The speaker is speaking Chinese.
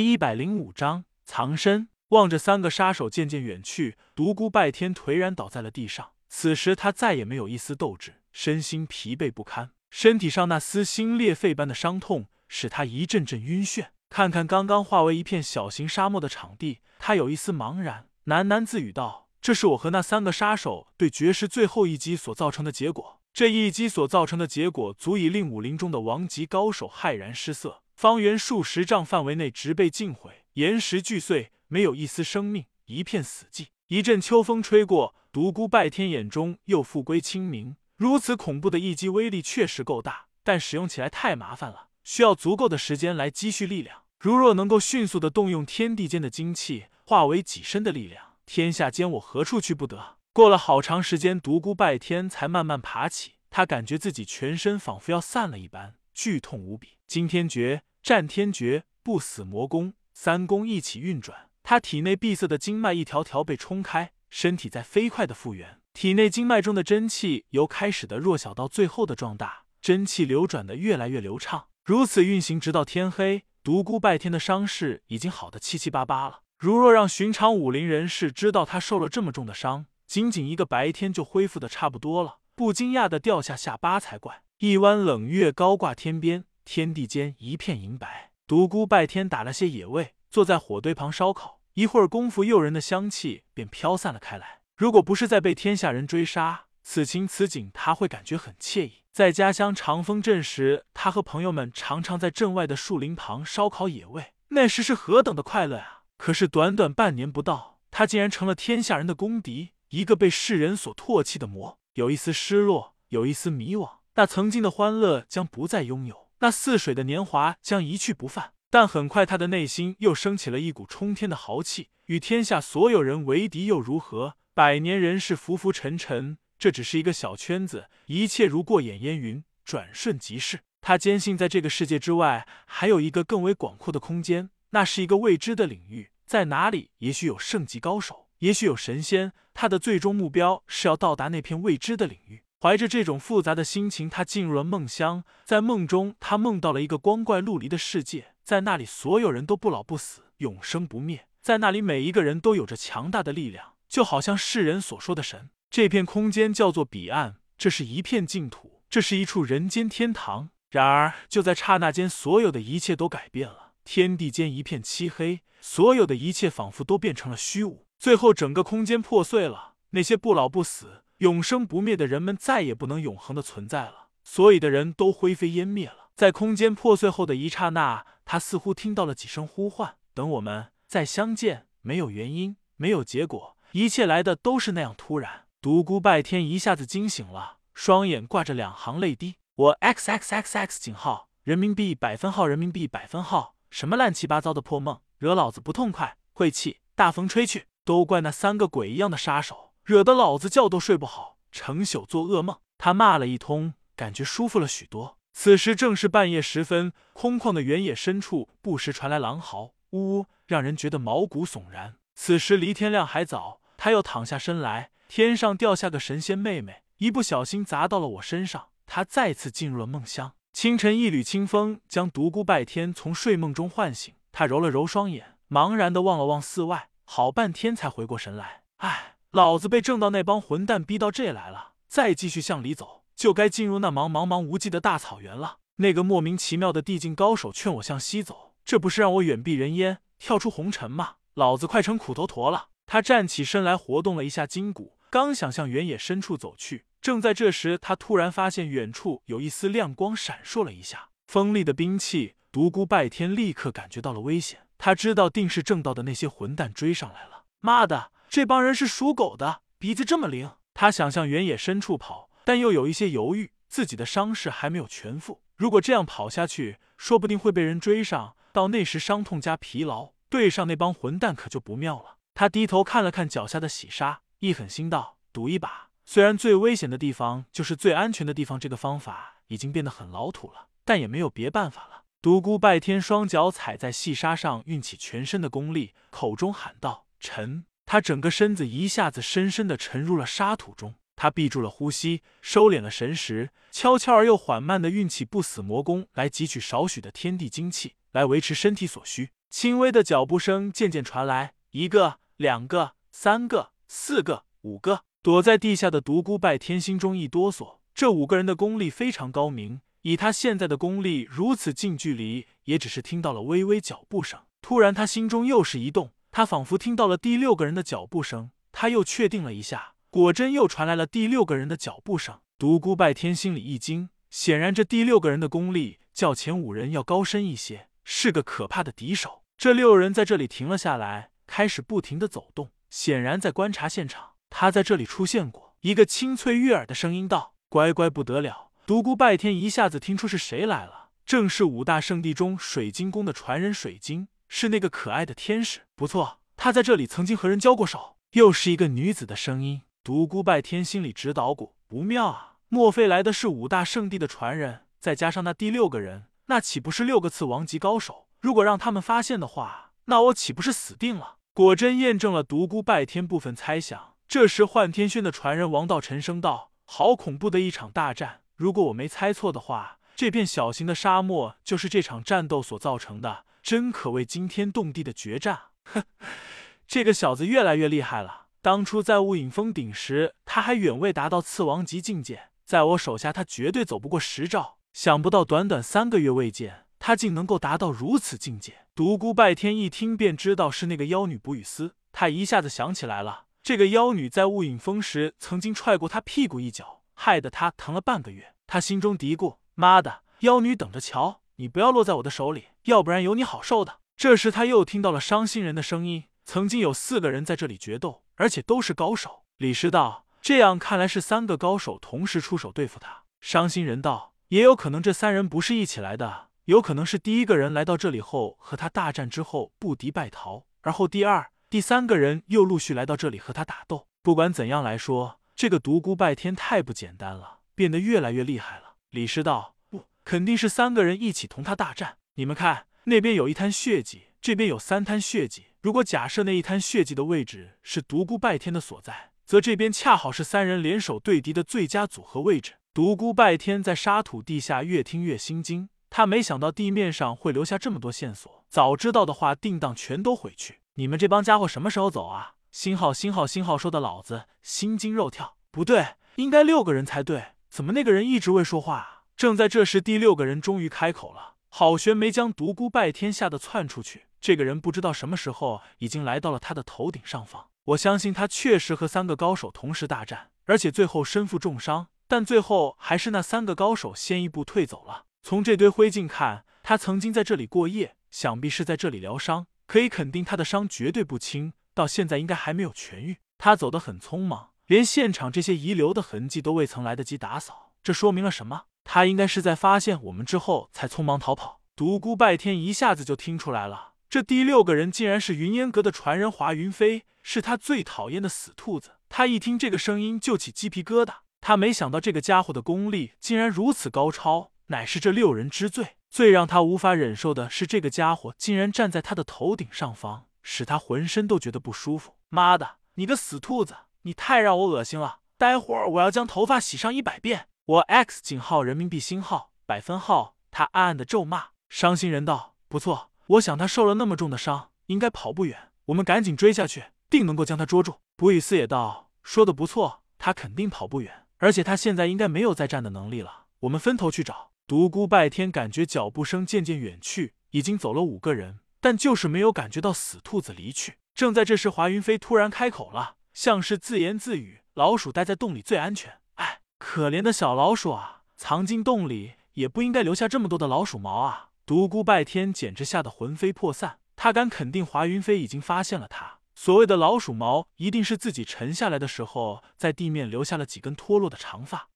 第一百零五章藏身。望着三个杀手渐渐远去，独孤拜天颓然倒在了地上。此时他再也没有一丝斗志，身心疲惫不堪，身体上那撕心裂肺般的伤痛使他一阵阵晕眩。看看刚刚化为一片小型沙漠的场地，他有一丝茫然，喃喃自语道：“这是我和那三个杀手对绝世最后一击所造成的结果。这一击所造成的结果，足以令武林中的王级高手骇然失色，方圆数十丈范围内植被尽毁，岩石俱碎，没有一丝生命，一片死寂。一阵秋风吹过，独孤拜天眼中又复归清明。如此恐怖的一击，威力确实够大，但使用起来太麻烦了。”需要足够的时间来积蓄力量。如若能够迅速的动用天地间的精气，化为己身的力量，天下间我何处去不得？过了好长时间，独孤拜天才慢慢爬起。他感觉自己全身仿佛要散了一般，剧痛无比。惊天诀、战天诀、不死魔功三功一起运转，他体内闭塞的经脉一条条被冲开，身体在飞快的复原。体内经脉中的真气由开始的弱小到最后的壮大，真气流转的越来越流畅。如此运行，直到天黑，独孤拜天的伤势已经好的七七八八了。如若让寻常武林人士知道他受了这么重的伤，仅仅一个白天就恢复的差不多了，不惊讶的掉下下巴才怪。一弯冷月高挂天边，天地间一片银白。独孤拜天打了些野味，坐在火堆旁烧烤，一会儿功夫，诱人的香气便飘散了开来。如果不是在被天下人追杀，此情此景，他会感觉很惬意。在家乡长风镇时，他和朋友们常常在镇外的树林旁烧烤野味，那时是何等的快乐啊！可是短短半年不到，他竟然成了天下人的公敌，一个被世人所唾弃的魔。有一丝失落，有一丝迷惘。那曾经的欢乐将不再拥有，那似水的年华将一去不返。但很快，他的内心又升起了一股冲天的豪气：与天下所有人为敌又如何？百年人世，浮浮沉沉。这只是一个小圈子，一切如过眼烟云，转瞬即逝。他坚信，在这个世界之外，还有一个更为广阔的空间，那是一个未知的领域，在哪里？也许有圣级高手，也许有神仙。他的最终目标是要到达那片未知的领域。怀着这种复杂的心情，他进入了梦乡。在梦中，他梦到了一个光怪陆离的世界，在那里，所有人都不老不死，永生不灭。在那里，每一个人都有着强大的力量，就好像世人所说的神。这片空间叫做彼岸，这是一片净土，这是一处人间天堂。然而，就在刹那间，所有的一切都改变了，天地间一片漆黑，所有的一切仿佛都变成了虚无。最后，整个空间破碎了，那些不老不死、永生不灭的人们再也不能永恒的存在了，所有的人都灰飞烟灭了。在空间破碎后的一刹那，他似乎听到了几声呼唤：“等我们再相见。”没有原因，没有结果，一切来的都是那样突然。独孤拜天一下子惊醒了，双眼挂着两行泪滴。我 x x x x 井号人民币百分号人民币百分号，什么乱七八糟的破梦，惹老子不痛快，晦气！大风吹去，都怪那三个鬼一样的杀手，惹得老子觉都睡不好，成宿做噩梦。他骂了一通，感觉舒服了许多。此时正是半夜时分，空旷的原野深处不时传来狼嚎，呜呜，让人觉得毛骨悚然。此时离天亮还早，他又躺下身来。天上掉下个神仙妹妹，一不小心砸到了我身上。他再次进入了梦乡。清晨，一缕清风将独孤拜天从睡梦中唤醒。他揉了揉双眼，茫然的望了望四外，好半天才回过神来。老子被正道那帮混蛋逼到这来了，再继续向里走，就该进入那茫茫茫无际的大草原了。那个莫名其妙的地境高手劝我向西走，这不是让我远避人烟，跳出红尘吗？老子快成苦头陀了。他站起身来，活动了一下筋骨。刚想向原野深处走去，正在这时，他突然发现远处有一丝亮光闪烁了一下，锋利的兵器。独孤拜天立刻感觉到了危险，他知道定是正道的那些混蛋追上来了。妈的，这帮人是属狗的，鼻子这么灵！他想向原野深处跑，但又有一些犹豫，自己的伤势还没有全复，如果这样跑下去，说不定会被人追上，到那时伤痛加疲劳，对上那帮混蛋可就不妙了。他低头看了看脚下的喜沙。一狠心道：“赌一把，虽然最危险的地方就是最安全的地方，这个方法已经变得很老土了，但也没有别办法了。”独孤拜天双脚踩在细沙上，运起全身的功力，口中喊道：“沉！”他整个身子一下子深深的沉入了沙土中。他闭住了呼吸，收敛了神识，悄悄而又缓慢的运起不死魔功来汲取少许的天地精气。来维持身体所需。轻微的脚步声渐渐传来，一个、两个、三个、四个、五个。躲在地下的独孤拜天心中一哆嗦，这五个人的功力非常高明，以他现在的功力，如此近距离也只是听到了微微脚步声。突然，他心中又是一动，他仿佛听到了第六个人的脚步声。他又确定了一下，果真又传来了第六个人的脚步声。独孤拜天心里一惊，显然这第六个人的功力较前五人要高深一些，是个可怕的敌手。这六人在这里停了下来，开始不停的走动，显然在观察现场。他在这里出现过。一个清脆悦耳的声音道：“乖乖不得了！”独孤拜天一下子听出是谁来了，正是五大圣地中水晶宫的传人水晶，是那个可爱的天使。不错，他在这里曾经和人交过手。又是一个女子的声音。独孤拜天心里直捣鼓，不妙啊！莫非来的是五大圣地的传人？再加上那第六个人，那岂不是六个次王级高手？如果让他们发现的话，那我岂不是死定了？果真验证了独孤拜天部分猜想。这时，幻天轩的传人王道沉声道：“好恐怖的一场大战！如果我没猜错的话，这片小型的沙漠就是这场战斗所造成的，真可谓惊天动地的决战！”哼，这个小子越来越厉害了。当初在雾隐峰顶时，他还远未达到次王级境界，在我手下，他绝对走不过十招。想不到短短三个月未见，他竟能够达到如此境界。独孤拜天一听便知道是那个妖女卜雨思，他一下子想起来了。这个妖女在雾隐峰时曾经踹过他屁股一脚，害得他疼了半个月。他心中嘀咕：“妈的，妖女等着瞧，你不要落在我的手里，要不然有你好受的。”这时他又听到了伤心人的声音：“曾经有四个人在这里决斗，而且都是高手。”李师道：“这样看来是三个高手同时出手对付他。”伤心人道：“也有可能这三人不是一起来的，有可能是第一个人来到这里后和他大战之后不敌败逃，而后第二。”第三个人又陆续来到这里和他打斗。不管怎样来说，这个独孤拜天太不简单了，变得越来越厉害了。李师道，不，肯定是三个人一起同他大战。你们看，那边有一滩血迹，这边有三滩血迹。如果假设那一滩血迹的位置是独孤拜天的所在，则这边恰好是三人联手对敌的最佳组合位置。独孤拜天在沙土地下越听越心惊，他没想到地面上会留下这么多线索，早知道的话，定当全都回去。你们这帮家伙什么时候走啊？星号星号星号，说的老子心惊肉跳。不对，应该六个人才对，怎么那个人一直未说话？正在这时，第六个人终于开口了。郝玄没将独孤拜天吓得窜出去。这个人不知道什么时候已经来到了他的头顶上方。我相信他确实和三个高手同时大战，而且最后身负重伤，但最后还是那三个高手先一步退走了。从这堆灰烬看，他曾经在这里过夜，想必是在这里疗伤。可以肯定，他的伤绝对不轻，到现在应该还没有痊愈。他走得很匆忙，连现场这些遗留的痕迹都未曾来得及打扫。这说明了什么？他应该是在发现我们之后才匆忙逃跑。独孤拜天一下子就听出来了，这第六个人竟然是云烟阁的传人华云飞，是他最讨厌的死兔子。他一听这个声音就起鸡皮疙瘩，他没想到这个家伙的功力竟然如此高超，乃是这六人之最。最让他无法忍受的是，这个家伙竟然站在他的头顶上方，使他浑身都觉得不舒服。妈的，你个死兔子，你太让我恶心了！待会儿我要将头发洗上一百遍。我 X 井号人民币星号百分号。他暗暗的咒骂。伤心人道：不错，我想他受了那么重的伤，应该跑不远。我们赶紧追下去，定能够将他捉住。卜雨思也道：说的不错，他肯定跑不远，而且他现在应该没有再战的能力了。我们分头去找。独孤拜天感觉脚步声渐渐远去，已经走了五个人，但就是没有感觉到死兔子离去。正在这时，华云飞突然开口了，像是自言自语：“老鼠待在洞里最安全。”可怜的小老鼠啊，藏进洞里也不应该留下这么多的老鼠毛啊！独孤拜天简直吓得魂飞魄散，他敢肯定华云飞已经发现了他。所谓的老鼠毛，一定是自己沉下来的时候，在地面留下了几根脱落的长发。